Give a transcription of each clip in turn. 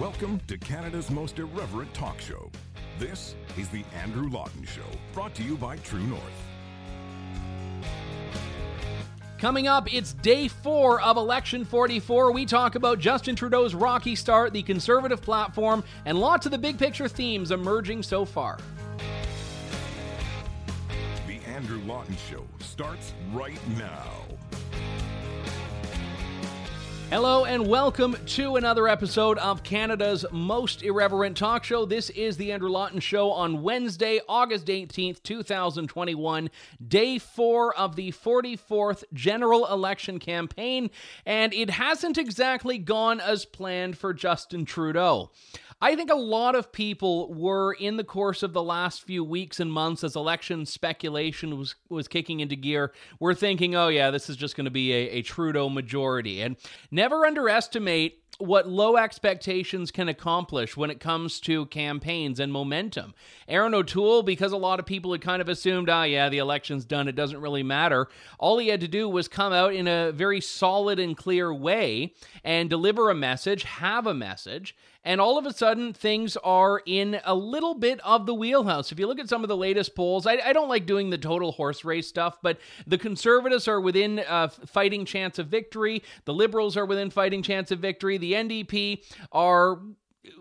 Welcome to Canada's most irreverent talk show. This is The Andrew Lawton Show, brought to you by True North. Coming up, it's day four of Election 44. We talk about Justin Trudeau's rocky start, the conservative platform, and lots of the big picture themes emerging so far. The Andrew Lawton Show starts right now. Hello and welcome to another episode of Canada's most irreverent talk show. This is the Andrew Lawton Show on Wednesday, August 18th, 2021, day four of the 44th general election campaign, and it hasn't exactly gone as planned for Justin Trudeau. I think a lot of people were in the course of the last few weeks and months as election speculation was was kicking into gear, were thinking, oh yeah, this is just going to be a, a Trudeau majority. And never underestimate what low expectations can accomplish when it comes to campaigns and momentum. Erin O'Toole, because a lot of people had kind of assumed, ah, oh, yeah, the election's done, it doesn't really matter. All he had to do was come out in a very solid and clear way and deliver a message, have a message, and all of a sudden things are in a little bit of the wheelhouse. If you look at some of the latest polls, I, I don't like doing the total horse race stuff, but the conservatives are within a uh, fighting chance of victory. The liberals are within fighting chance of victory. The NDP are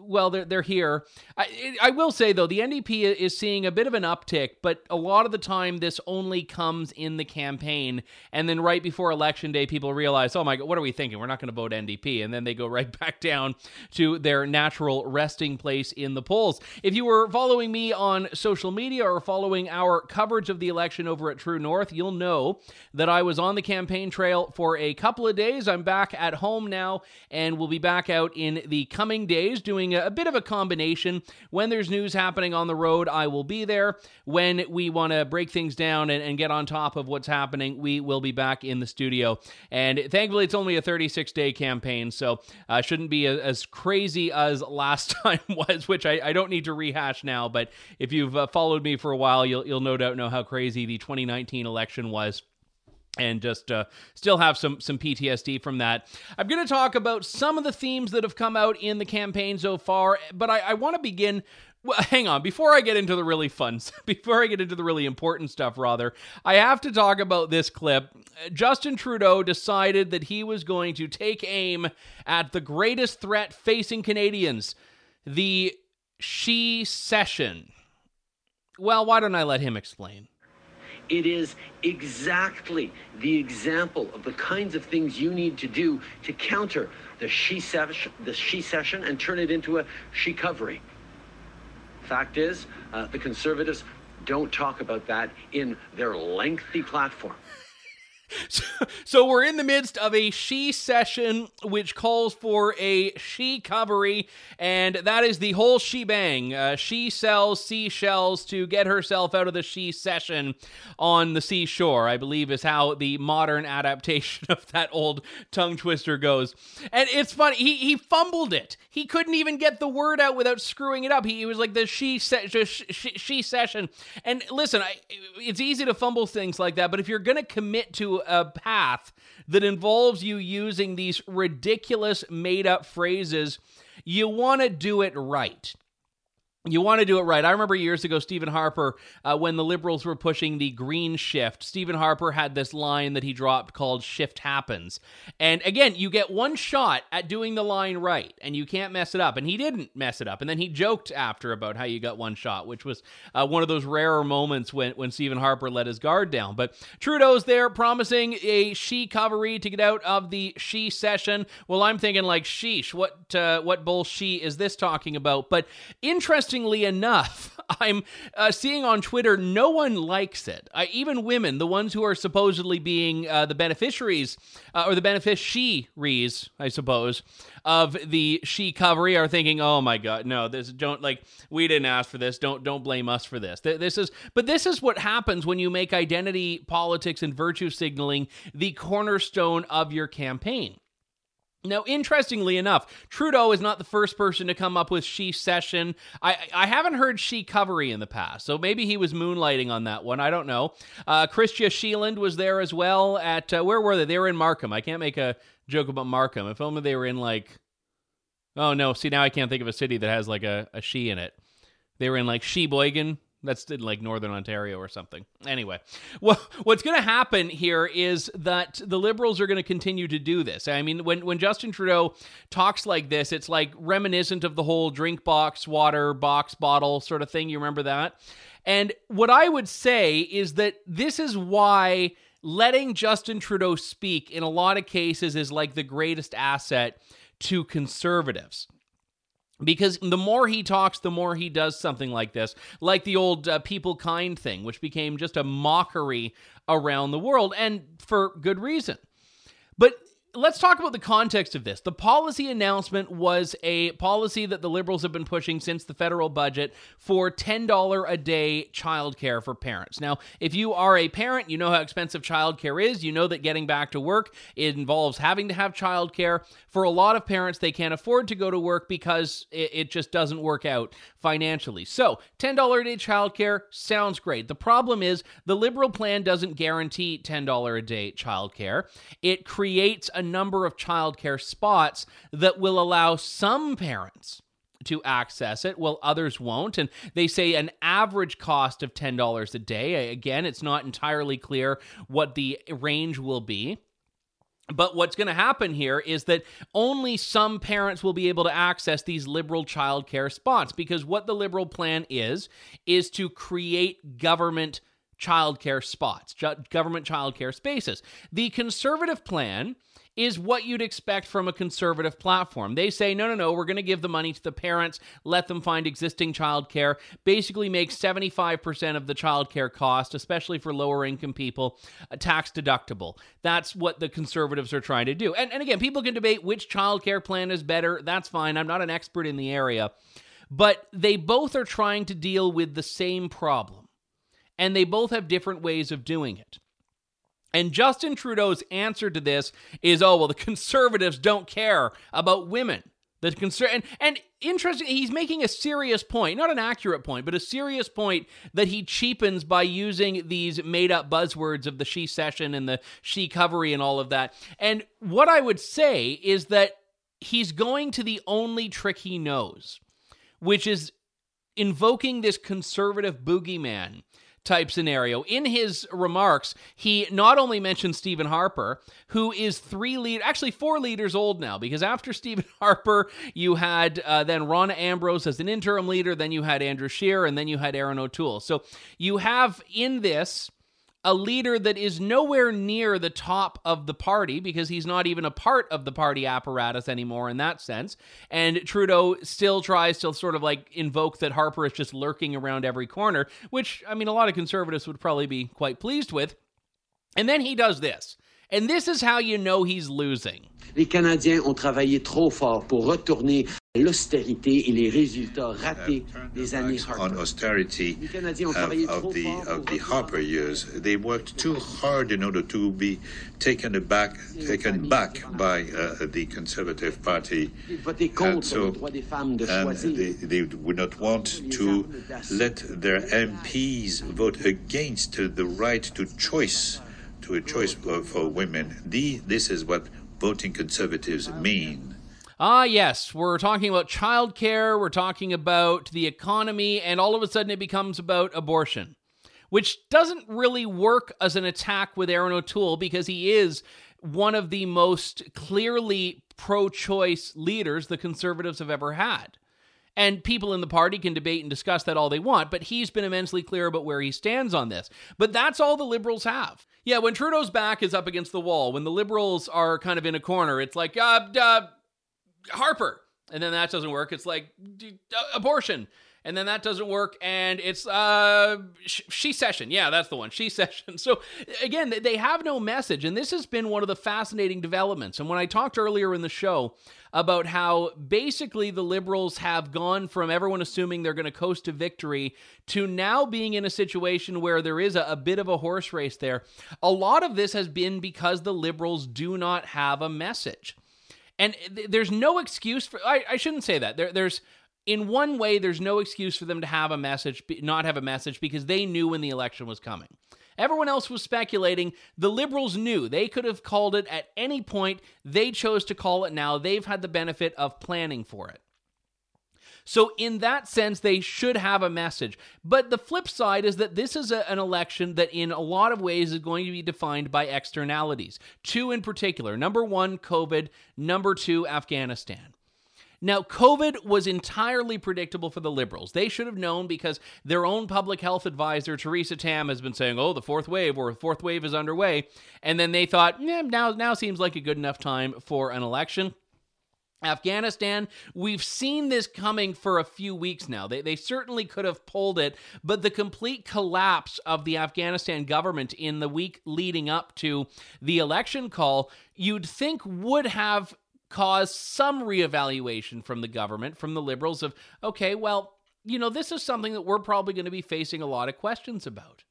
well, they're they're here. I I will say though, the NDP is seeing a bit of an uptick, but a lot of the time this only comes in the campaign, and then right before election day, people realize, oh my god, what are we thinking? We're not going to vote NDP, and then they go right back down to their natural resting place in the polls. If you were following me on social media or following our coverage of the election over at True North, you'll know that I was on the campaign trail for a couple of days. I'm back at home now, and we'll be back out in the coming days doing a, bit of a combination. When there's news happening on the road, I will be there. When we want to break things down and, and get on top of what's happening, we will be back in the studio. And thankfully, it's only a 36 day campaign, so uh, shouldn't be a, as crazy as last time was, which I, I, don't need to rehash now. But if you've uh, followed me for a while, you'll, you'll no doubt know how crazy the 2019 election was and just uh, still have some some PTSD from that. I'm going to talk about some of the themes that have come out in the campaign so far, but I, I want to begin. Well, hang on, before I get into the really fun, before I get into the really important stuff, rather, I have to talk about this clip. Justin Trudeau decided that he was going to take aim at the greatest threat facing Canadians, the she session. Well, why don't I let him explain? It is exactly the example of the kinds of things you need to do to counter the she session, the she session and turn it into a she covery. Fact is, uh, the conservatives don't talk about that in their lengthy platform. So, so, we're in the midst of a she session, which calls for a she covery, and that is the whole shebang. Uh, she sells seashells to get herself out of the she session on the seashore. I believe is how the modern adaptation of that old tongue twister goes. And it's funny. He he fumbled it. He couldn't even get the word out without screwing it up. He, he was like the she se- she, she session. And listen, I, it's easy to fumble things like that, but if you're gonna commit to a path that involves you using these ridiculous made up phrases, you want to do it right you want to do it right. I remember years ago, Stephen Harper, uh, when the Liberals were pushing the green shift, Stephen Harper had this line that he dropped called Shift Happens. And again, you get one shot at doing the line right, and you can't mess it up. And he didn't mess it up. And then he joked after about how you got one shot, which was uh, one of those rarer moments when, when Stephen Harper let his guard down. But Trudeau's there promising a she covery to get out of the she session. Well, I'm thinking, like, sheesh, what, uh, what bull she is this talking about? But interesting enough, I'm uh, seeing on Twitter no one likes it. Uh, even women, the ones who are supposedly being uh, the beneficiaries uh, or the beneficiaries, I suppose, of the she covery, are thinking, "Oh my God, no! This don't like we didn't ask for this. Don't don't blame us for this. This is but this is what happens when you make identity politics and virtue signaling the cornerstone of your campaign." Now, interestingly enough, Trudeau is not the first person to come up with she session. I, I haven't heard she covery in the past, so maybe he was moonlighting on that one. I don't know. Uh, Chrystia Sheeland was there as well at, uh, where were they? They were in Markham. I can't make a joke about Markham. If only they were in like Oh no! See now I can't think of a city that has like a, a she in it. They were in like Sheboygan. That's in like Northern Ontario or something. Anyway, well, what's going to happen here is that the Liberals are going to continue to do this. I mean, when when Justin Trudeau talks like this, it's like reminiscent of the whole drink box, water box, bottle sort of thing. You remember that? And what I would say is that this is why letting Justin Trudeau speak in a lot of cases is like the greatest asset to conservatives. Because the more he talks, the more he does something like this, like the old uh, people kind thing, which became just a mockery around the world, and for good reason. But let's talk about the context of this. The policy announcement was a policy that the Liberals have been pushing since the federal budget for $10 a day childcare for parents. Now, if you are a parent, you know how expensive childcare is. You know that getting back to work it involves having to have childcare. For a lot of parents, they can't afford to go to work because it, it just doesn't work out financially. So, $10 a day childcare sounds great. The problem is the Liberal plan doesn't guarantee $10 a day childcare. It creates a number of childcare spots that will allow some parents to access it, while others won't. And they say an average cost of $10 a day. Again, it's not entirely clear what the range will be. But what's going to happen here is that only some parents will be able to access these liberal childcare spots because what the liberal plan is, is to create government childcare spots, government childcare spaces. The conservative plan is what you'd expect from a conservative platform. They say, no, no, no, we're going to give the money to the parents, let them find existing childcare, basically make 75% of the childcare cost, especially for lower income people, tax deductible. That's what the conservatives are trying to do. And, and again, people can debate which childcare plan is better. That's fine. I'm not an expert in the area. But they both are trying to deal with the same problem. And they both have different ways of doing it. And Justin Trudeau's answer to this is, oh, well, the conservatives don't care about women. The conser- and, and interesting, he's making a serious point, not an accurate point, but a serious point that he cheapens by using these made up buzzwords of the she session and the she covery and all of that. And what I would say is that he's going to the only trick he knows, which is invoking this conservative boogeyman type scenario. In his remarks, he not only mentioned Stephen Harper, who is three lead, actually four leaders old now, because after Stephen Harper, you had uh, then Ron Ambrose as an interim leader, then you had Andrew Scheer, and then you had Erin O'Toole. So you have in this a leader that is nowhere near the top of the party because he's not even a part of the party apparatus anymore in that sense. And Trudeau still tries to sort of like invoke that Harper is just lurking around every corner, which, I mean, a lot of conservatives would probably be quite pleased with. And then he does this. And this is how you know he's losing. Les Canadiens ont travaillé trop fort pour retourner l'austérité et les résultats ratés des années Harper. On austerity of, of the of the Harper years, they worked too hard in order to be taken aback, taken back by uh, the Conservative Party, and so and they, they would not want to let their MPs vote against the right to choice, to a choice for, for women. The, this is what voting conservatives mean. Ah, yes, we're talking about childcare, we're talking about the economy, and all of a sudden it becomes about abortion, which doesn't really work as an attack with Erin O'Toole because he is one of the most clearly pro choice leaders the conservatives have ever had. And people in the party can debate and discuss that all they want, but he's been immensely clear about where he stands on this. But that's all the liberals have. Yeah, when Trudeau's back is up against the wall, when the liberals are kind of in a corner, it's like, uh, uh Harper. And then that doesn't work. It's like uh, abortion. And then that doesn't work. And it's uh, she session. Yeah, that's the one. She session. So again, they have no message. And this has been one of the fascinating developments. And when I talked earlier in the show about how basically the liberals have gone from everyone assuming they're going to coast to victory to now being in a situation where there is a, a, bit of a horse race there. A lot of this has been because the liberals do not have a message. And there's no excuse for, I, I shouldn't say that. There, there's, in one way, there's no excuse for them to have a message, not have a message, because they knew when the election was coming. Everyone else was speculating. The Liberals knew they could have called it at any point. They chose to call it now. They've had the benefit of planning for it. So, in that sense, they should have a message. But the flip side is that this is a, an election that, in a lot of ways, is going to be defined by externalities. Two in particular number one, COVID, number two, Afghanistan. Now, COVID was entirely predictable for the Liberals. They should have known because their own public health advisor, Theresa Tam, has been saying, oh, the fourth wave or the fourth wave is underway. And then they thought, now, now seems like a good enough time for an election. Afghanistan, we've seen this coming for a few weeks now. They, they certainly could have pulled it, but the complete collapse of the Afghanistan government in the week leading up to the election call, you'd think would have caused some reevaluation from the government, from the liberals, of, okay, well, you know, this is something that we're probably going to be facing a lot of questions about.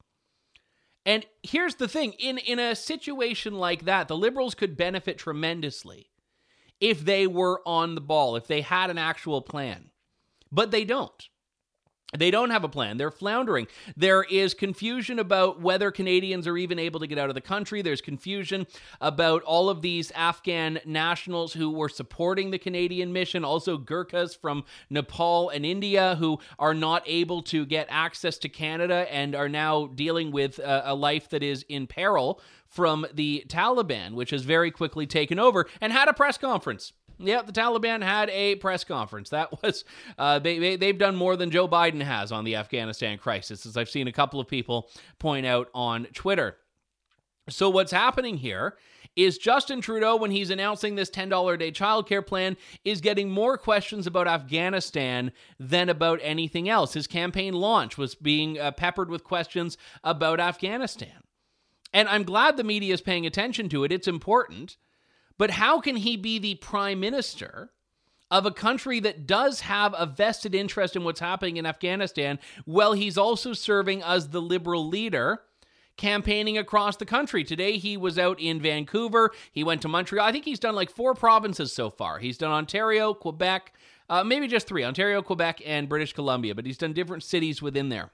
And here's the thing in, in a situation like that, the liberals could benefit tremendously if they were on the ball, if they had an actual plan. But they don't. They don't have a plan. They're floundering. There is confusion about whether Canadians are even able to get out of the country. There's confusion about all of these Afghan nationals who were supporting the Canadian mission, also Gurkhas from Nepal and India who are not able to get access to Canada and are now dealing with a, a life that is in peril from the Taliban, which has very quickly taken over and had a press conference. Yep, the Taliban had a press conference. That was uh, they, they have done more than Joe Biden has on the Afghanistan crisis, as I've seen a couple of people point out on Twitter. So what's happening here is Justin Trudeau, when he's announcing this $10 a day childcare plan, is getting more questions about Afghanistan than about anything else. His campaign launch was being uh, peppered with questions about Afghanistan. And I'm glad the media is paying attention to it. It's important. But how can he be the prime minister of a country that does have a vested interest in what's happening in Afghanistan while he's also serving as the liberal leader? campaigning across the country. Today he was out in Vancouver. He went to Montreal. I think he's done like four provinces so far. He's done Ontario, Quebec, uh, maybe just three Ontario, Quebec, and British Columbia, but he's done different cities within there.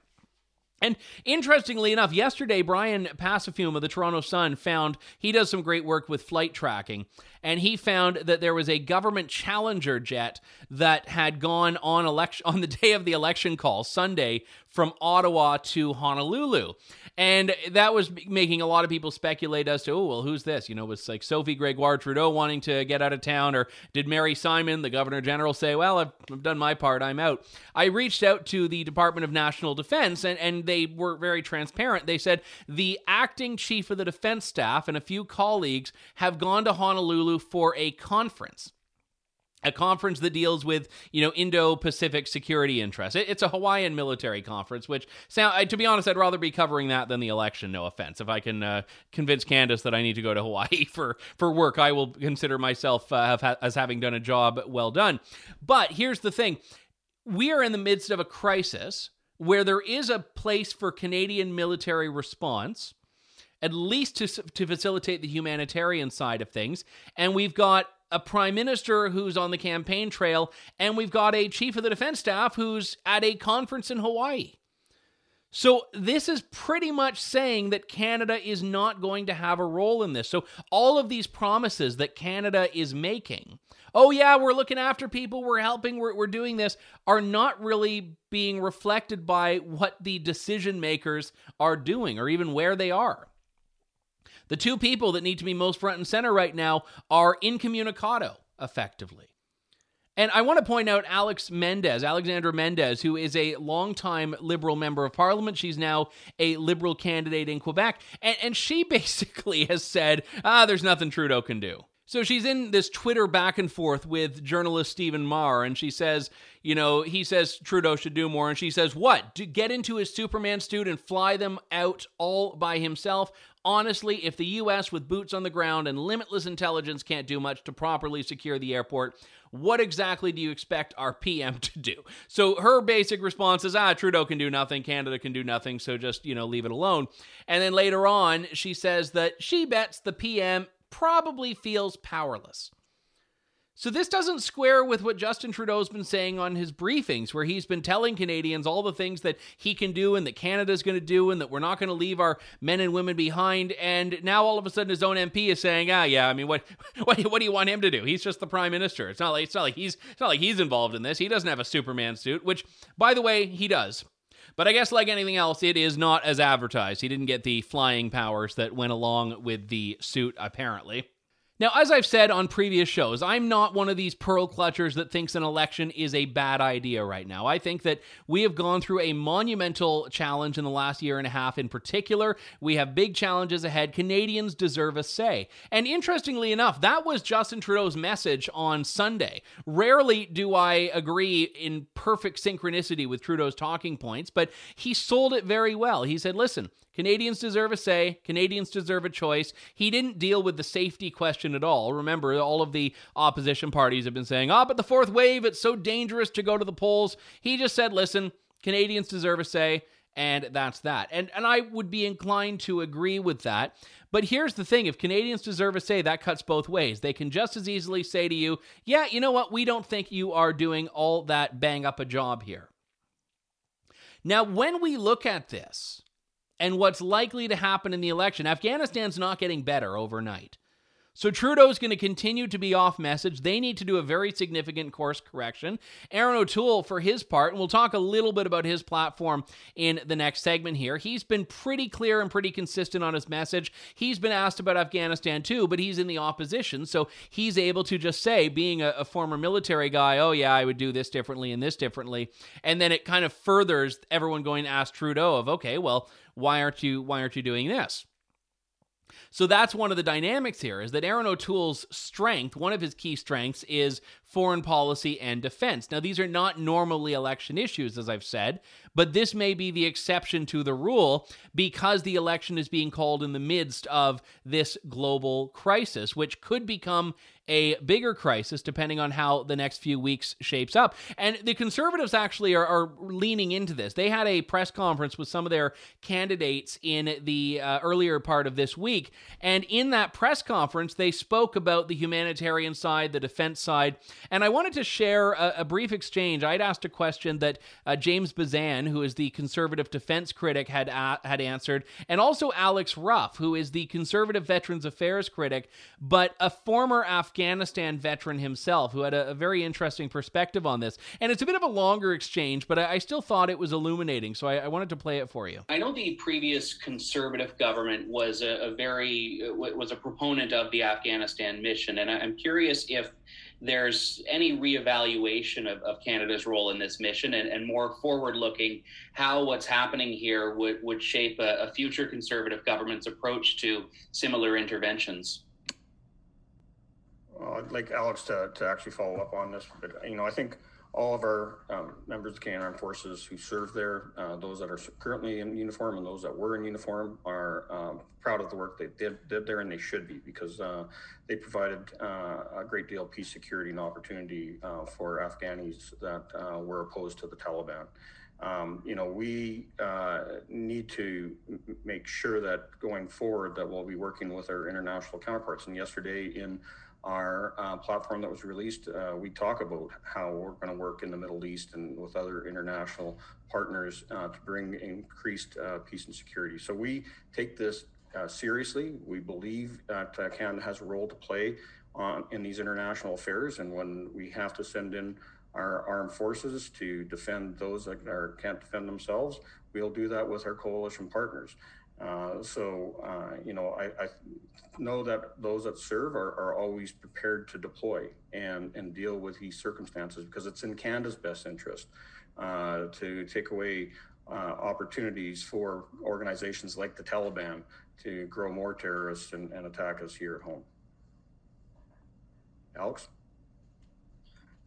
And interestingly enough, yesterday, Bryan Passifiume of the Toronto Sun found he does some great work with flight tracking, and he found that there was a government Challenger jet that had gone on election on the day of the election call, Sunday, from Ottawa to Honolulu. And that was making a lot of people speculate as to, oh, well, who's this? You know, was like Sophie Gregoire Trudeau wanting to get out of town, or did Mary Simon, the Governor General, say, well, I've, I've done my part, I'm out? I reached out to the Department of National Defense, and, and they were very transparent. They said the acting chief of the defense staff and a few colleagues have gone to Honolulu for a conference a conference that deals with you know Indo-Pacific security interests. It's a Hawaiian military conference, which sound to be honest, I'd rather be covering that than the election. No offense. If I can uh, convince Candice that I need to go to Hawaii for for work, I will consider myself uh, as having done a job well done. But here's the thing: we are in the midst of a crisis where there is a place for Canadian military response at least to, to facilitate the humanitarian side of things. And we've got a prime minister who's on the campaign trail, and we've got a chief of the defense staff who's at a conference in Hawaii. So, this is pretty much saying that Canada is not going to have a role in this. So, all of these promises that Canada is making, oh, yeah, we're looking after people, we're helping, we're, we're doing this, are not really being reflected by what the decision makers are doing or even where they are. The two people that need to be most front and center right now are incommunicado, effectively. And I want to point out Alex Mendès, Alexandra Mendès, who is a longtime Liberal member of Parliament. She's now a Liberal candidate in Quebec. And, and she basically has said, ah, there's nothing Trudeau can do. So she's in this Twitter back and forth with journalist Stephen Maher, and she says, you know, he says Trudeau should do more, and she says, what? To get into his Superman suit and fly them out all by himself? Honestly, if the U.S. with boots on the ground and limitless intelligence can't do much to properly secure the airport, what exactly do you expect our PM to do? So her basic response is, ah, Trudeau can do nothing, Canada can do nothing, so just, you know, leave it alone. And then later on, she says that she bets the PM probably feels powerless. So this doesn't square with what Justin Trudeau's been saying on his briefings, where he's been telling Canadians all the things that he can do and that Canada's going to do and that we're not going to leave our men and women behind. And now all of a sudden his own MP is saying, ah, yeah, I mean, what, what, what do you want him to do? He's just the prime minister. It's not like it's not like he's it's not like he's involved in this. He doesn't have a Superman suit, which, by the way, he does. But I guess, like anything else, it is not as advertised. He didn't get the flying powers that went along with the suit, apparently. Now, as I've said on previous shows, I'm not one of these pearl clutchers that thinks an election is a bad idea right now. I think that we have gone through a monumental challenge in the last year and a half in particular. We have big challenges ahead. Canadians deserve a say. And interestingly enough, that was Justin Trudeau's message on Sunday. Rarely do I agree in perfect synchronicity with Trudeau's talking points, but he sold it very well. He said, listen, Canadians deserve a say. Canadians deserve a choice. He didn't deal with the safety question at all. Remember, all of the opposition parties have been saying, oh, but the fourth wave, it's so dangerous to go to the polls. He just said, listen, Canadians deserve a say. And that's that. And and I would be inclined to agree with that. But here's the thing if Canadians deserve a say, that cuts both ways. They can just as easily say to you, yeah, you know what? We don't think you are doing all that bang up a job here. Now, when we look at this, and what's likely to happen in the election. Afghanistan's not getting better overnight. So Trudeau's going to continue to be off message. They need to do a very significant course correction. Erin O'Toole, for his part, and we'll talk a little bit about his platform in the next segment here. He's been pretty clear and pretty consistent on his message. He's been asked about Afghanistan too, but he's in the opposition. So he's able to just say, being a, a former military guy, oh, yeah, I would do this differently and this differently. And then it kind of furthers everyone going to ask Trudeau of, okay, well, why aren't you why aren't you doing this? So that's one of the dynamics here is that Erin O'Toole's strength, one of his key strengths, is foreign policy and defense. Now, these are not normally election issues, as I've said, but this may be the exception to the rule because the election is being called in the midst of this global crisis, which could become a bigger crisis depending on how the next few weeks shapes up. And the conservatives actually are, are leaning into this. They had a press conference with some of their candidates in the uh, earlier part of this week. And in that press conference, they spoke about the humanitarian side, the defense side. And I wanted to share a, a brief exchange. I'd asked a question that uh, James Bezan, who is the conservative defense critic, had, uh, had answered, and also Alex Ruff, who is the conservative Veterans Affairs critic, but a former Afghanistan veteran himself who had a, a, very interesting perspective on this. And it's a bit of a longer exchange, but I, I still thought it was illuminating. So I, I, wanted to play it for you. I know the previous conservative government was a, a very was a proponent of the Afghanistan mission, and I'm curious if there's any reevaluation of, of Canada's role in this mission and, and more forward looking how what's happening here would, would shape a, a future conservative government's approach to similar interventions. Uh, I'd like Alex to, to actually follow up on this, but you know, I think all of our um, members of the Canadian Armed Forces who serve there, uh, those that are currently in uniform and those that were in uniform, are um, proud of the work they did, did there, and they should be because uh, they provided uh, a great deal of peace, security, and opportunity uh, for Afghanis that uh, were opposed to the Taliban. Um, you know, we uh, need to make sure that going forward that we'll be working with our international counterparts. And yesterday in our uh, platform that was released, uh, we talk about how we're going to work in the Middle East and with other international partners uh, to bring increased uh, peace and security. So we take this uh, seriously. We believe that uh, Canada has a role to play on, in these international affairs, and when we have to send in our armed forces to defend those that are, can't defend themselves, we'll do that with our coalition partners. Uh, so, uh, you know, I, I, know that those that serve are, are always prepared to deploy and, and deal with these circumstances because it's in Canada's best interest uh, to take away uh, opportunities for organizations like the Taliban to grow more terrorists and, and attack us here at home. Alex?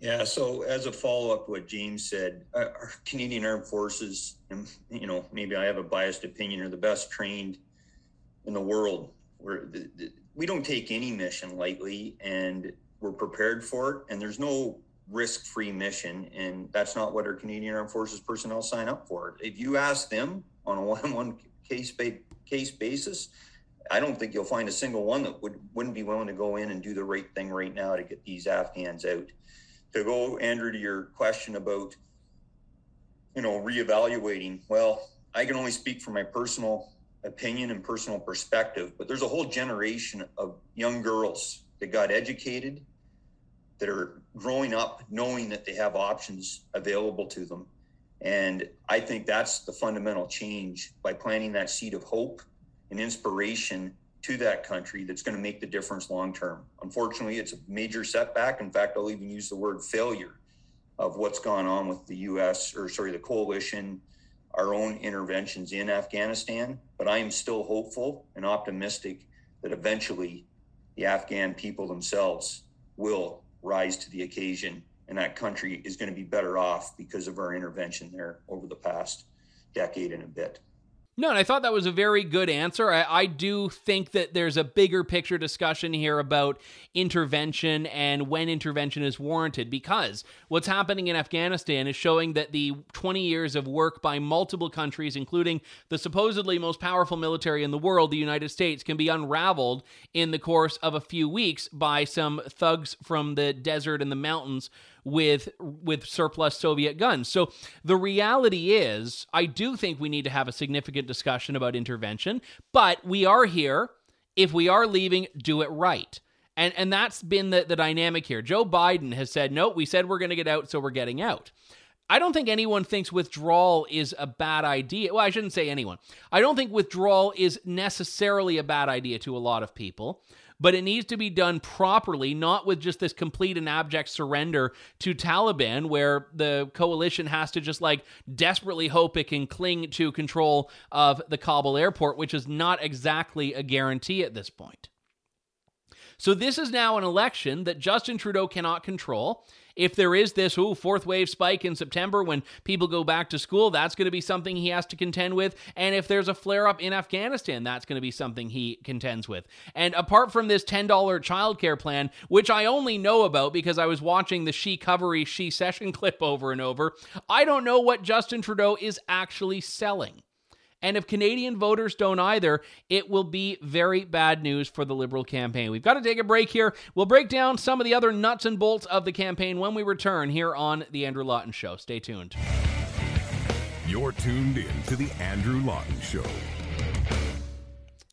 Yeah, so as a follow up to what James said, uh, our Canadian Armed Forces, you know, maybe I have a biased opinion, are the best trained in the world. We're, the, the, we don't take any mission lightly, and we're prepared for it. And there's no risk free mission, and that's not what our Canadian Armed Forces personnel sign up for. If you ask them on a one on one case case basis, I don't think you'll find a single one that would wouldn't be willing to go in and do the right thing right now to get these Afghans out. To go, Andrew, to your question about you know reevaluating. Well, I can only speak from my personal opinion and personal perspective, but there's a whole generation of young girls that got educated, that are growing up knowing that they have options available to them. And I think that's the fundamental change by planting that seed of hope and inspiration to that country that's going to make the difference long term. Unfortunately, it's a major setback. In fact, I'll even use the word failure of what's gone on with the US or sorry, the coalition, our own interventions in Afghanistan. But I am still hopeful and optimistic that eventually the Afghan people themselves will rise to the occasion and that country is going to be better off because of our intervention there over the past decade and a bit. No, and I thought that was a very good answer. I, I, do think that there's a bigger picture discussion here about intervention and when intervention is warranted because what's happening in Afghanistan is showing that the 20 years of work by multiple countries, including the supposedly most powerful military in the world, the United States, can be unraveled in the course of a few weeks by some thugs from the desert and the mountains with with surplus Soviet guns. So the reality is, I do think we need to have a significant discussion about intervention, but we are here. If we are leaving, do it right. And and that's been the, the dynamic here. Joe Biden has said, no, we said we're going to get out, so we're getting out. I don't think anyone thinks withdrawal is a bad idea. Well, I shouldn't say anyone. I don't think withdrawal is necessarily a bad idea to a lot of people but it needs to be done properly, not with just this complete and abject surrender to Taliban, where the coalition has to just like desperately hope it can cling to control of the Kabul airport, which is not exactly a guarantee at this point. So, this is now an election that Justin Trudeau cannot control if there is this ooh, fourth wave spike in September when people go back to school, that's going to be something he has to contend with. And if there's a flare up in Afghanistan, that's going to be something he contends with. And apart from this $10 childcare plan, which I only know about because I was watching the She Covery She Session clip over and over, I don't know what Justin Trudeau is actually selling. And if Canadian voters don't either, it will be very bad news for the Liberal campaign. We've got to take a break here. We'll break down some of the other nuts and bolts of the campaign when we return here on The Andrew Lawton Show. Stay tuned. You're tuned in to The Andrew Lawton Show.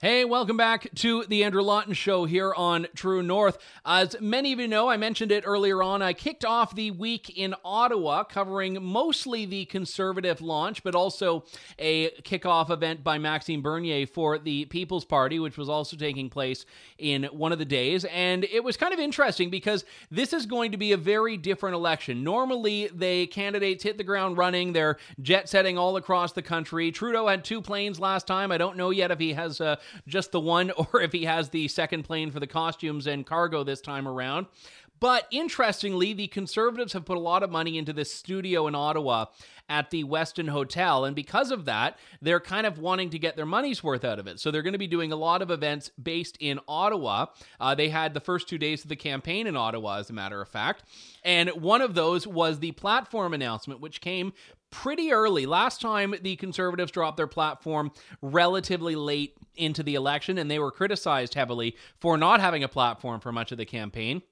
Hey, welcome back to the Andrew Lawton Show here on True North. As many of you know, I mentioned it earlier on, I kicked off the week in Ottawa covering mostly the conservative launch, but also a kickoff event by Maxime Bernier for the People's Party, which was also taking place in one of the days. And it was kind of interesting because this is going to be a very different election. Normally, the candidates hit the ground running, they're jet setting all across the country. Trudeau had two planes last time. I don't know yet if he has. Uh, just the one or if he has the second plane for the costumes and cargo this time around. But interestingly, the Conservatives have put a lot of money into this studio in Ottawa at the Westin Hotel. And because of that, they're kind of wanting to get their money's worth out of it. So they're going to be doing a lot of events based in Ottawa. Uh, they had the first two days of the campaign in Ottawa, as a matter of fact. And one of those was the platform announcement, which came pretty early. Last time the conservatives dropped their platform relatively late into the election, and they were criticized heavily for not having a platform for much of the campaign.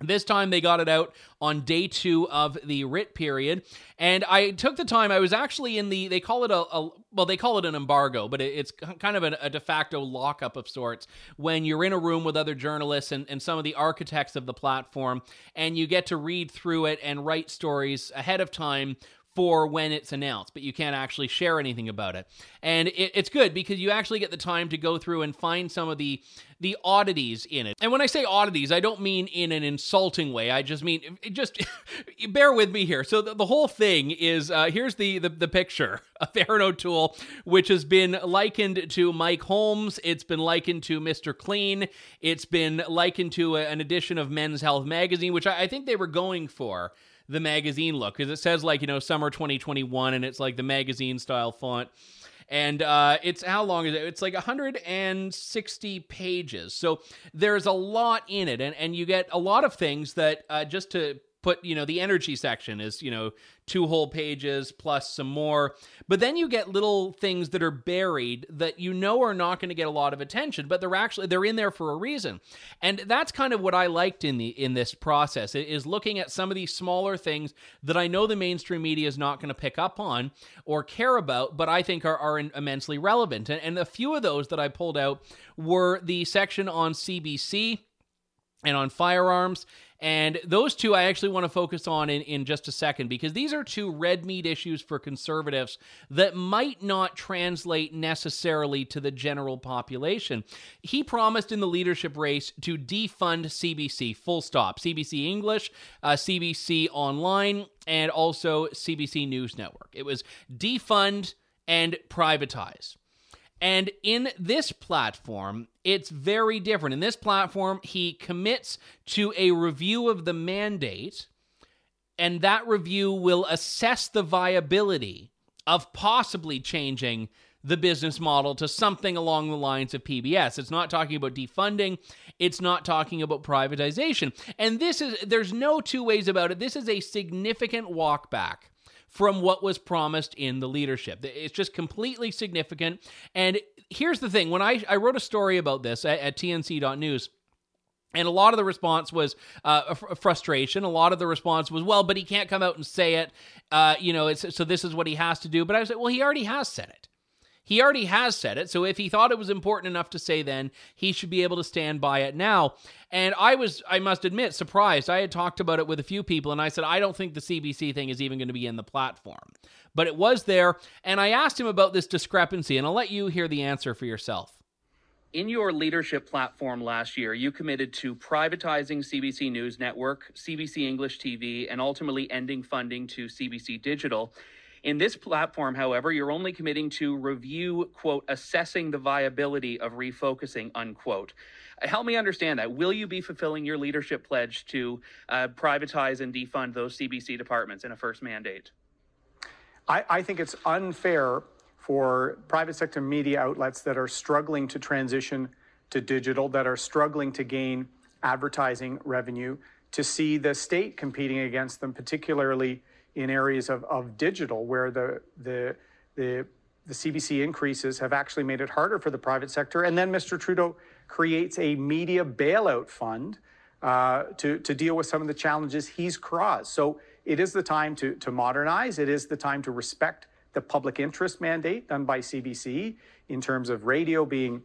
This time they got it out on day two of the writ period. And I took the time, I was actually in the, they call it a, a well, they call it an embargo, but it, it's kind of a, a, de facto lockup of sorts when you're in a room with other journalists and, and some of the architects of the platform, and you get to read through it and write stories ahead of time for when it's announced, but you can't actually share anything about it. And it, it's good because you actually get the time to go through and find some of the the oddities in it. And when I say oddities, I don't mean in an insulting way. I just mean just bear with me here. So the, the whole thing is uh, here's the, the the picture of Erin O'Toole, which has been likened to Mike Holmes. It's been likened to Mr. Clean. It's been likened to a, an edition of Men's Health magazine, which I, I think they were going for the magazine look because it says like you know summer 2021 and it's like the magazine style font and uh, it's how long is it? It's like 160 pages. So there's a lot in it and, and you get a lot of things that uh, just to put you know the energy section is you know two whole pages plus some more. But then you get little things that are buried that you know are not going to get a lot of attention but they're actually they're in there for a reason. And that's kind of what i liked in the in this process is looking at some of these smaller things that i know the mainstream media is not going to pick up on or care about but i think are, are immensely relevant. And, and a few of those that i pulled out were the section on cbc and on firearms and those two I actually want to focus on in, in just a second because these are two red meat issues for conservatives that might not translate necessarily to the general population. He promised in the leadership race to defund CBC, full stop. CBC English, uh, CBC Online, and also CBC News Network. It was defund and privatize. And in this platform, it's very different. In this platform, he commits to a review of the mandate, and that review will assess the viability of possibly changing the business model to something along the lines of PBS. It's not talking about defunding, it's not talking about privatization. And this is, there's no two ways about it. This is a significant walk back from what was promised in the leadership. It's just completely significant. And here's the thing when I, I wrote a story about this at, at tnc.news, and a lot of the response was uh, frustration. A lot of the response was, well, but he can't come out and say it. Uh, you know, so this is what he has to do. But I was like, well, he already has said it. He already has said it. So if he thought it was important enough to say then, he should be able to stand by it now. And I was, I must admit, surprised. I had talked about it with a few people and I said, I don't think the CBC thing is even going to be in the platform. But it was there. And I asked him about this discrepancy, and I'll let you hear the answer for yourself. In your leadership platform last year, you committed to privatizing CBC News Network, CBC English TV, and ultimately ending funding to CBC Digital. In this platform, however, you're only committing to review, quote, assessing the viability of refocusing, unquote. Help me understand that. Will you be fulfilling your leadership pledge to uh, privatize and defund those CBC departments in a first mandate? I, I think it's unfair for private sector media outlets that are struggling to transition to digital, that are struggling to gain advertising revenue, to see the state competing against them, particularly in areas of, of digital where the, the, the, the CBC increases have actually made it harder for the private sector. And then Mr. Trudeau creates a media bailout fund uh, to, to deal with some of the challenges he's caused. So it is the time to, to modernize. It is the time to respect the public interest mandate done by CBC in terms of radio being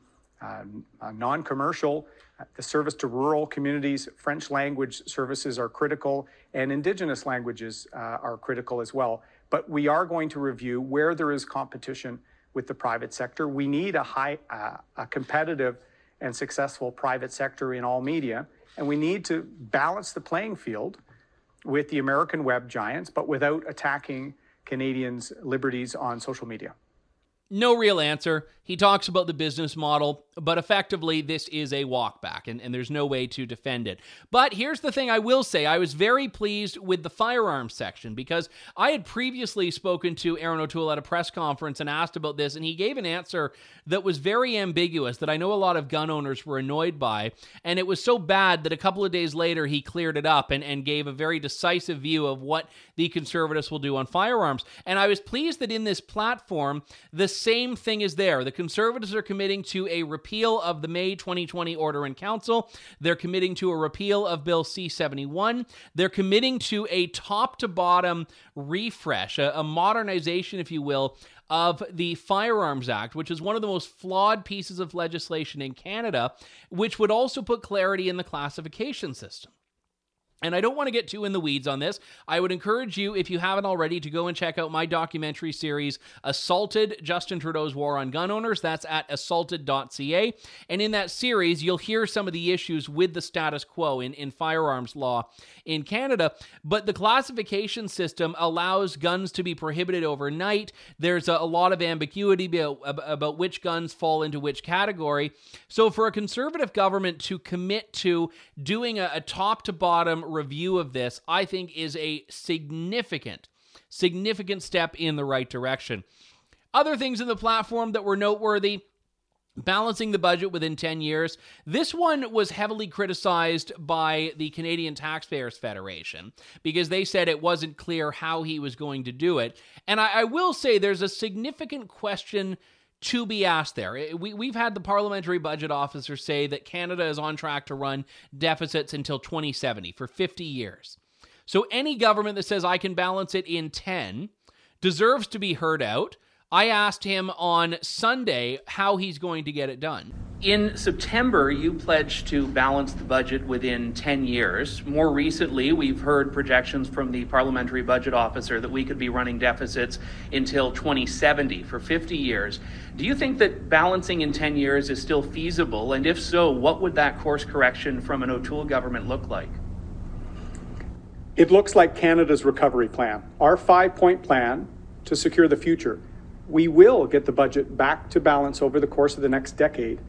non commercial the service to rural communities, French language services are critical, and Indigenous languages uh, are critical as well. But we are going to review where there is competition with the private sector. We need a high, uh, a competitive and successful private sector in all media, and we need to balance the playing field with the American web giants, but without attacking Canadians' liberties on social media. No real answer. He talks about the business model, but effectively, this is a walkback, and, and there's no way to defend it. But here's the thing I will say I was very pleased with the firearms section because I had previously spoken to Erin O'Toole at a press conference and asked about this, and he gave an answer that was very ambiguous that I know a lot of gun owners were annoyed by. And it was so bad that a couple of days later, he cleared it up and, and gave a very decisive view of what the conservatives will do on firearms. And I was pleased that in this platform, the same thing is there. The conservatives are committing to a repeal of the May 2020 order in council. They're committing to a repeal of Bill C 71. They're committing to a top to bottom refresh, a, a modernization, if you will, of the Firearms Act, which is one of the most flawed pieces of legislation in Canada, which would also put clarity in the classification system. And I don't want to get too in the weeds on this. I would encourage you, if you haven't already, to go and check out my documentary series, Assaulted Justin Trudeau's War on Gun Owners. That's at assaulted.ca. And in that series, you'll hear some of the issues with the status quo in, in firearms law in Canada. But the classification system allows guns to be prohibited overnight. There's a, a lot of ambiguity about, about which guns fall into which category. So for a conservative government to commit to doing a, a top to bottom review of this, I think, is a significant, significant step in the right direction. Other things in the platform that were noteworthy balancing the budget within 10 years. This one was heavily criticized by the Canadian Taxpayers Federation because they said it wasn't clear how he was going to do it. And I, I will say there's a significant question to be asked there. We, we've had the parliamentary budget officer say that Canada is on track to run deficits until 2070 for 50 years. So any government that says I can balance it in 10 deserves to be heard out. I asked him on Sunday how he's going to get it done. In September, you pledged to balance the budget within 10 years. More recently, we've heard projections from the parliamentary budget officer that we could be running deficits until 2070 for 50 years. Do you think that balancing in 10 years is still feasible? And if so, what would that course correction from an O'Toole government look like? It looks like Canada's recovery plan, our five point plan to secure the future we will get the budget back to balance over the course of the next decade,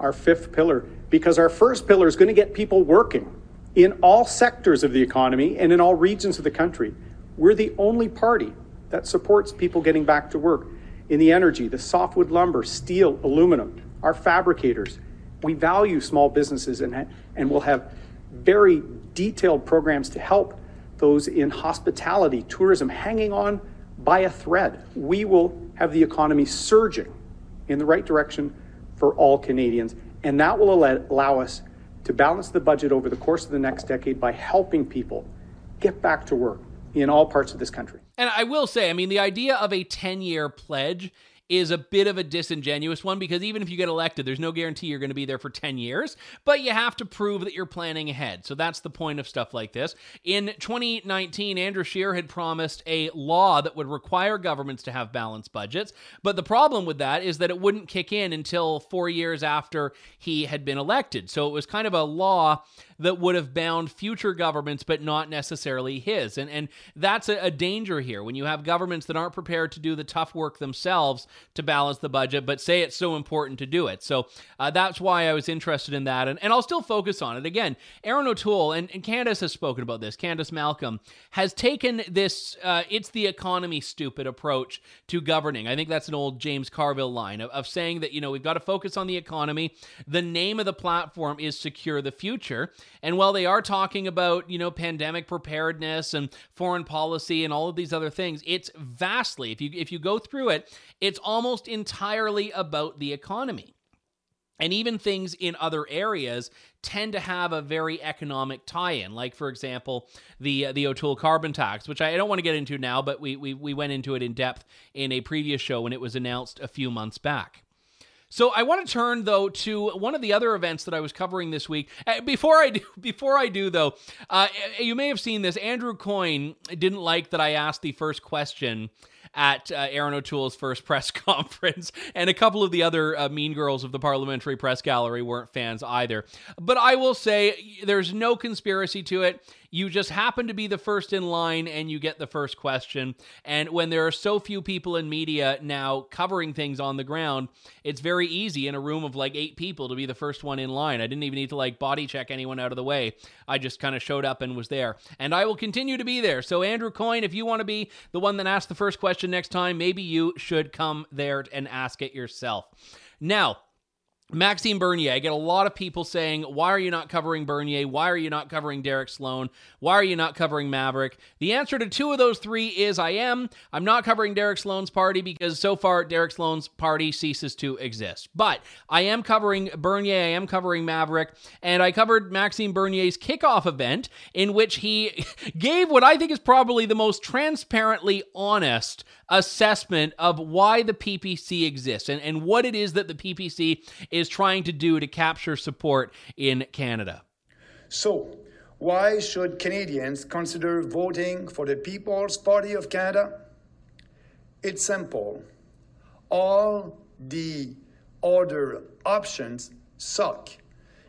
our fifth pillar, because our first pillar is going to get people working in all sectors of the economy and in all regions of the country. We're the only party that supports people getting back to work in the energy, the softwood lumber, steel, aluminum, our fabricators. We value small businesses and, and we'll have very detailed programs to help those in hospitality, tourism, hanging on by a thread. We will have the economy surging in the right direction for all Canadians, and that will allow us to balance the budget over the course of the next decade by helping people get back to work in all parts of this country. And I will say, I mean, the idea of a 10 year pledge is a bit of a disingenuous one because even if you get elected, there's no guarantee you're going to be there for 10 years, but you have to prove that you're planning ahead. So that's the point of stuff like this. In 2019, Andrew Scheer had promised a law that would require governments to have balanced budgets, but the problem with that is that it wouldn't kick in until four years after he had been elected. So it was kind of a law that would have bound future governments, but not necessarily his. And, and that's a, a danger here when you have governments that aren't prepared to do the tough work themselves to balance the budget, but say it's so important to do it. So uh, that's why I was interested in that. And, and I'll still focus on it. Again, Erin O'Toole and, and Candice has spoken about this. Candice Malcolm has taken this, uh, it's the economy stupid approach to governing. I think that's an old James Carville line of, of saying that, you know, we've got to focus on the economy. The name of the platform is Secure the Future. And while they are talking about, you know, pandemic preparedness and foreign policy and all of these other things, it's vastly, if you if you go through it, it's almost entirely about the economy. And even things in other areas tend to have a very economic tie-in, like for example the uh, the O'Toole carbon tax, which I don't want to get into now, but we, we we went into it in depth in a previous show when it was announced a few months back. So I want to turn though to one of the other events that I was covering this week. Uh, before I do, before I do though, uh, you may have seen this. Andrew Coyne didn't like that I asked the first question at uh, Erin O'Toole's first press conference, and a couple of the other uh, mean girls of the parliamentary press gallery weren't fans either. But I will say there's no conspiracy to it. You just happen to be the first in line and you get the first question. And when there are so few people in media now covering things on the ground, it's very easy in a room of like eight people to be the first one in line. I didn't even need to like body check anyone out of the way. I just kind of showed up and was there. And I will continue to be there. So, Andrew Coyne, if you want to be the one that asks the first question next time, maybe you should come there and ask it yourself. Now, Maxime Bernier. I get a lot of people saying, Why are you not covering Bernier? Why are you not covering Derek Sloan? Why are you not covering Maverick? The answer to two of those three is I am. I'm not covering Derek Sloan's party because so far Derek Sloan's party ceases to exist. But I am covering Bernier, I am covering Maverick, and I covered Maxime Bernier's kickoff event in which he gave what I think is probably the most transparently honest assessment of why the PPC exists and, and what it is that the PPC is trying to do to capture support in Canada. So, why should Canadians consider voting for the People's Party of Canada? It's simple. All the other options suck.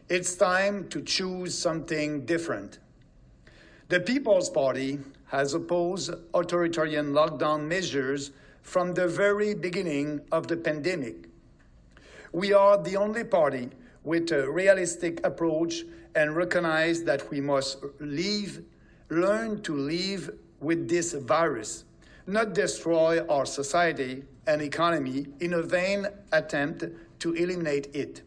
It's time to choose something different. The People's Party has opposed authoritarian lockdown measures from the very beginning of the pandemic. We are the only party with a realistic approach and recognize that we must leave, learn to live with this virus, not destroy our society and economy in a vain attempt to eliminate it.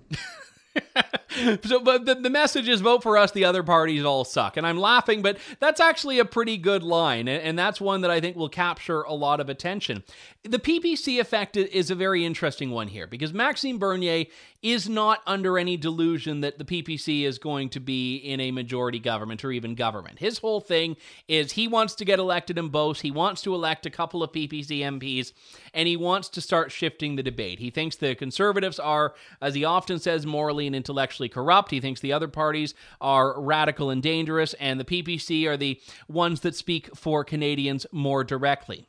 so, but the, the message is vote for us, the other parties all suck. And I'm laughing, but that's actually a pretty good line. And, and that's one that I think will capture a lot of attention. The PPC effect is a very interesting one here because Maxime Bernier is not under any delusion that the PPC is going to be in a majority government or even government. His whole thing is he wants to get elected in both. He wants to elect a couple of PPC MPs and he wants to start shifting the debate. He thinks the conservatives are, as he often says, morally and intellectually corrupt. He thinks the other parties are radical and dangerous, and the PPC are the ones that speak for Canadians more directly.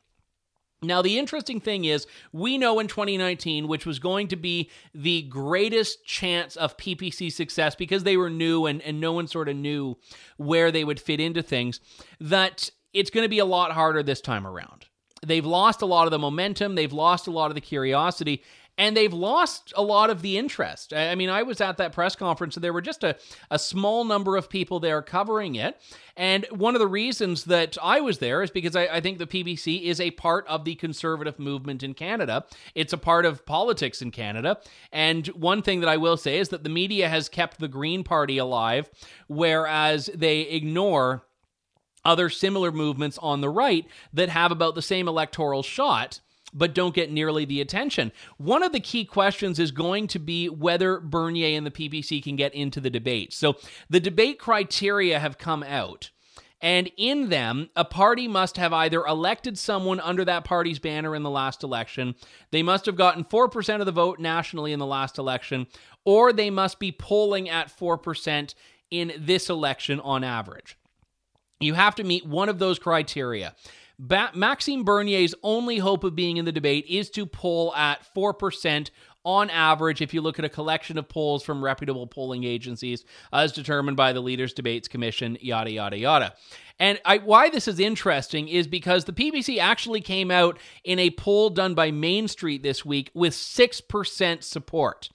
Now, the interesting thing is, we know in 2019, which was going to be the greatest chance of PPC success because they were new and, and no one sort of knew where they would fit into things, that it's going to be a lot harder this time around. They've lost a lot of the momentum, they've lost a lot of the curiosity, and they've lost a lot of the interest. I mean, I was at that press conference and there were just a, a small number of people there covering it. And one of the reasons that I was there is because I, I, think the PPC is a part of the conservative movement in Canada. It's a part of politics in Canada. And one thing that I will say is that the media has kept the Green Party alive, whereas they ignore other similar movements on the right that have about the same electoral shot but don't get nearly the attention. One of the key questions is going to be whether Bernier and the PPC can get into the debate. So the debate criteria have come out. And in them, a party must have either elected someone under that party's banner in the last election, they must have gotten 4% of the vote nationally in the last election, or they must be polling at 4% in this election on average. You have to meet one of those criteria. Ba- Maxime Bernier's only hope of being in the debate is to poll at 4% on average if you look at a collection of polls from reputable polling agencies uh, as determined by the Leaders Debates Commission, yada, yada, yada. And I, why this is interesting is because the PPC actually came out in a poll done by Mainstreet this week with 6% support.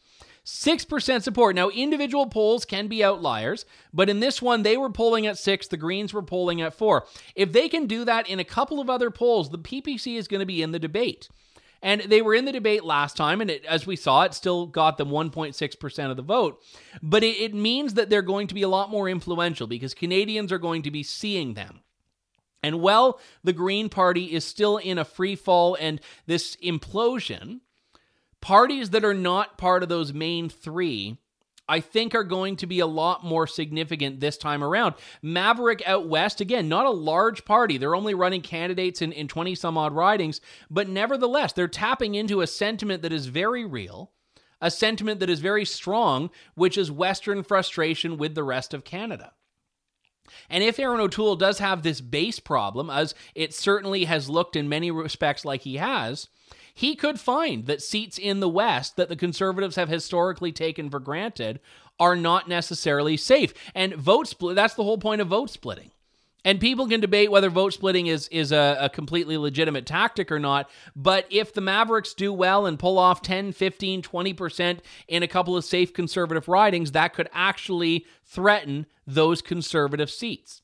6% support. Now, individual polls can be outliers, but in this one, they were polling at 6, the Greens were polling at 4. If they can do that in a couple of other polls, the PPC is going to be in the debate. And they were in the debate last time, and it, as we saw, it still got them 1.6% of the vote. But it, it means that they're going to be a lot more influential because Canadians are going to be seeing them. And while the Green Party is still in a free fall and this implosion, parties that are not part of those main three I think are going to be a lot more significant this time around. Maverick out west, again, not a large party. They're only running candidates in, in 20 some odd ridings, but nevertheless, they're tapping into a sentiment that is very real, a sentiment that is very strong, which is Western frustration with the rest of Canada. And if Erin O'Toole does have this base problem, as it certainly has looked in many respects like he has, he could find that seats in the West that the conservatives have historically taken for granted are not necessarily safe. And vote split, that's the whole point of vote splitting. And people can debate whether vote splitting is is a, a, completely legitimate tactic or not. But if the Mavericks do well and pull off 10, 15, 20% in a couple of safe conservative ridings, that could actually threaten those conservative seats.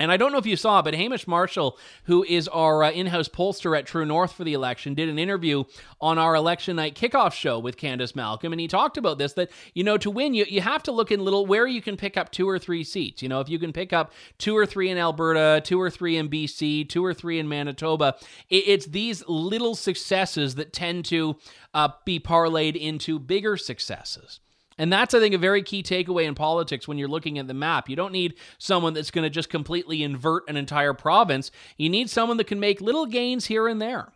And I don't know if you saw, but Hamish Marshall, who is our uh, in house pollster at True North for the election, did an interview on our election night kickoff show with Candice Malcolm. And he talked about this that, you know, to win, you, you have to look in little where you can pick up two or three seats. You know, if you can pick up two or three in Alberta, two or three in BC, two or three in Manitoba, it, it's these little successes that tend to uh, be parlayed into bigger successes. And that's, I think, a very key takeaway in politics when you're looking at the map. You don't need someone that's going to just completely invert an entire province. You need someone that can make little gains here and there.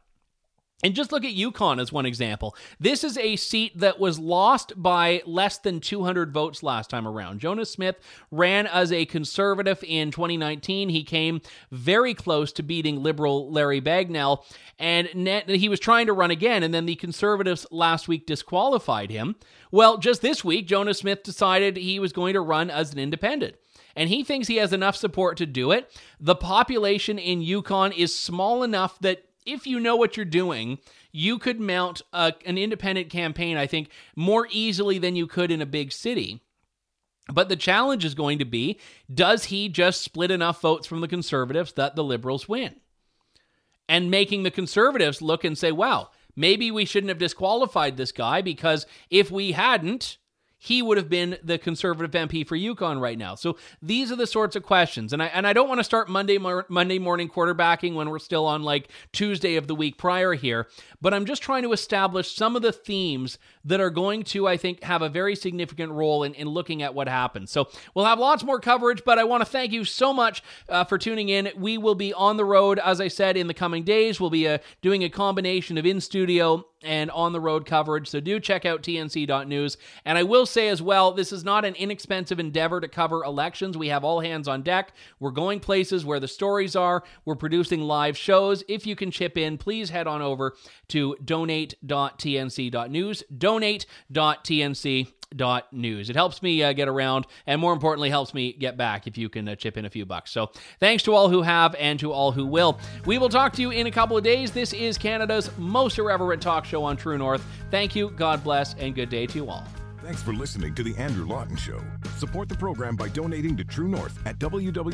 And just look at Yukon as one example. This is a seat that was lost by less than 200 votes last time around. Jonas Smith ran as a conservative in 2019. He came very close to beating liberal Larry Bagnell, and he was trying to run again, and then the conservatives last week disqualified him. Well, just this week, Jonas Smith decided he was going to run as an independent and he thinks he has enough support to do it. The population in Yukon is small enough that if you know what you're doing, you could mount a, an independent campaign, I think, more easily than you could in a big city. But the challenge is going to be does he just split enough votes from the conservatives that the liberals win? And making the conservatives look and say, wow, maybe we shouldn't have disqualified this guy because if we hadn't, he would have been the conservative MP for Yukon right now. So these are the sorts of questions, and I and I don't want to start Monday mor- Monday morning quarterbacking when we're still on like Tuesday of the week prior here, but I'm just trying to establish some of the themes that are going to I think have a very significant role in, in looking at what happens. So we'll have lots more coverage, but I want to thank you so much uh, for tuning in. We will be on the road, as I said, in the coming days. We'll be uh, doing a combination of in studio and on the road coverage. So do check out tnc.news. And I will say as well, this is not an inexpensive endeavor to cover elections. We have all hands on deck. We're going places where the stories are. We're producing live shows. If you can chip in, please head on over to donate.tnc.news. Donate.tnc dot news. It helps me uh, get around, and more importantly, helps me get back if you can uh, chip in a few bucks. So thanks to all who have and to all who will. We will talk to you in a couple of days. This is Canada's most irreverent talk show on True North. Thank you, God bless, and good day to you all. Thanks for listening to The Andrew Lawton Show. Support the program by donating to True North at www.tnc.news.